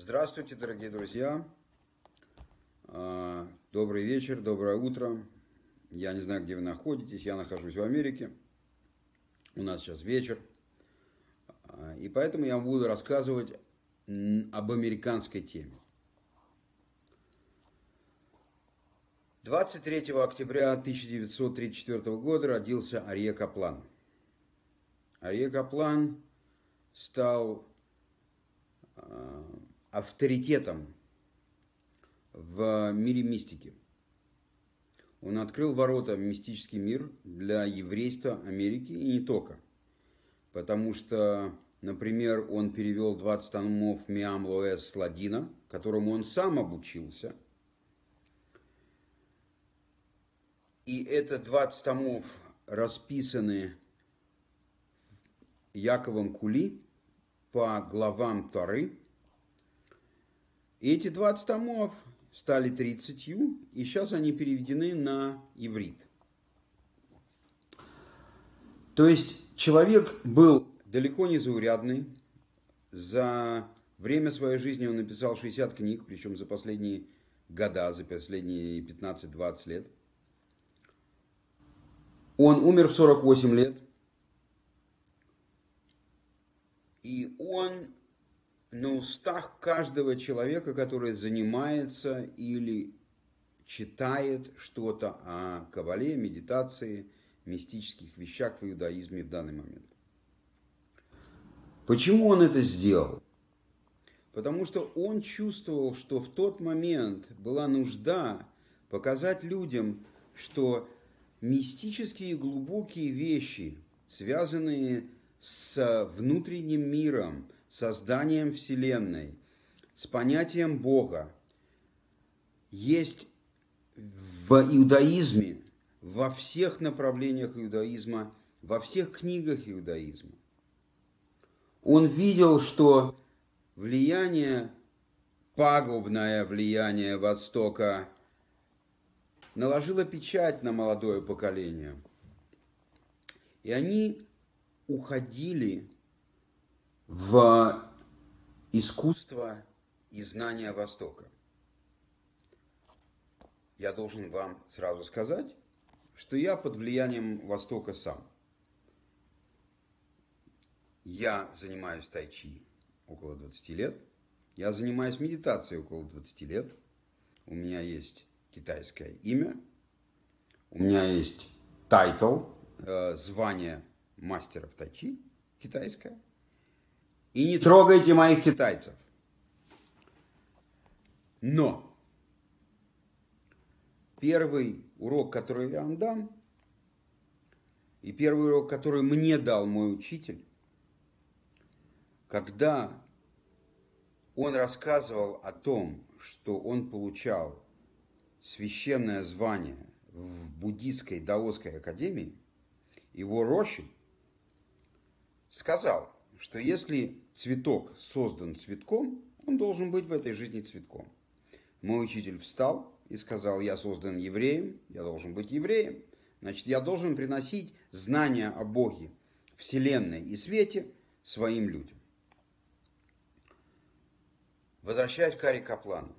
Здравствуйте, дорогие друзья. А, добрый вечер, доброе утро. Я не знаю, где вы находитесь. Я нахожусь в Америке. У нас сейчас вечер. А, и поэтому я буду рассказывать об американской теме. 23 октября 1934 года родился Арье Каплан. Арье Каплан стал а, авторитетом в мире мистики. Он открыл ворота в мистический мир для еврейства Америки и не только. Потому что, например, он перевел 20 томов Миам Лоэс Ладина, которому он сам обучился. И это 20 томов расписаны Яковом Кули по главам Торы. Эти 20 томов стали 30, и сейчас они переведены на иврит. То есть человек был далеко не заурядный. За время своей жизни он написал 60 книг, причем за последние года, за последние 15-20 лет. Он умер в 48 лет. И он на устах каждого человека, который занимается или читает что-то о кабале, медитации, мистических вещах в иудаизме в данный момент. Почему он это сделал? Потому что он чувствовал, что в тот момент была нужда показать людям, что мистические глубокие вещи, связанные с внутренним миром, созданием Вселенной, с понятием Бога, есть в иудаизме, во всех направлениях иудаизма, во всех книгах иудаизма. Он видел, что влияние, пагубное влияние Востока наложило печать на молодое поколение. И они уходили в искусство и знания Востока. Я должен вам сразу сказать, что я под влиянием Востока сам. Я занимаюсь тайчи около 20 лет. Я занимаюсь медитацией около 20 лет. У меня есть китайское имя. У меня есть title, э, звание мастера в тайчи китайское и не трогайте моих китайцев. Но первый урок, который я вам дам, и первый урок, который мне дал мой учитель, когда он рассказывал о том, что он получал священное звание в буддийской даосской академии, его Роши сказал – что если цветок создан цветком, он должен быть в этой жизни цветком. Мой учитель встал и сказал, я создан евреем, я должен быть евреем. Значит, я должен приносить знания о Боге, Вселенной и свете своим людям. Возвращаясь к Ари Каплану,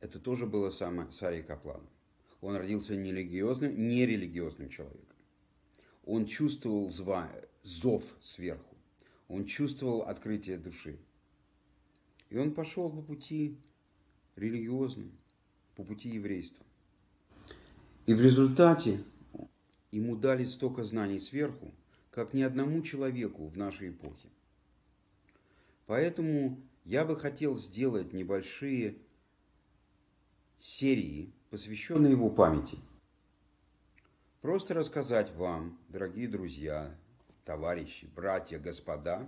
это тоже было самое с Ари Капланом. Он родился не религиозным, не религиозным человеком. Он чувствовал зов сверху. Он чувствовал открытие души. И он пошел по пути религиозным, по пути еврейства. И в результате ему дали столько знаний сверху, как ни одному человеку в нашей эпохе. Поэтому я бы хотел сделать небольшие серии, посвященные его памяти. Просто рассказать вам, дорогие друзья, товарищи, братья, господа,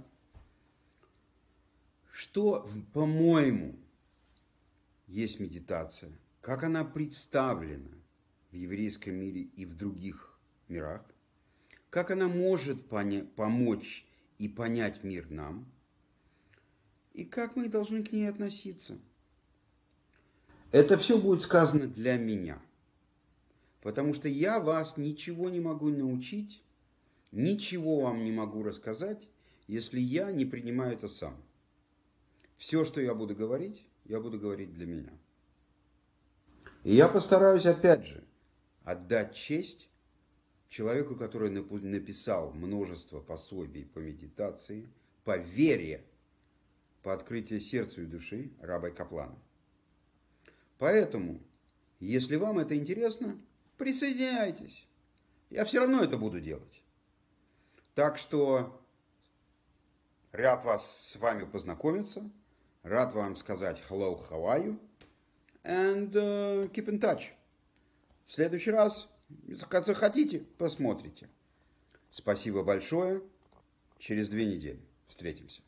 что, по-моему, есть медитация, как она представлена в еврейском мире и в других мирах, как она может помочь и понять мир нам, и как мы должны к ней относиться. Это все будет сказано для меня, потому что я вас ничего не могу научить, Ничего вам не могу рассказать, если я не принимаю это сам. Все, что я буду говорить, я буду говорить для меня. И я постараюсь, опять же, отдать честь человеку, который написал множество пособий по медитации, по вере, по открытию сердцу и души Рабой Каплана. Поэтому, если вам это интересно, присоединяйтесь. Я все равно это буду делать. Так что рад вас с вами познакомиться, рад вам сказать hello, how are you, and uh, keep in touch. В следующий раз, захотите, посмотрите. Спасибо большое. Через две недели встретимся.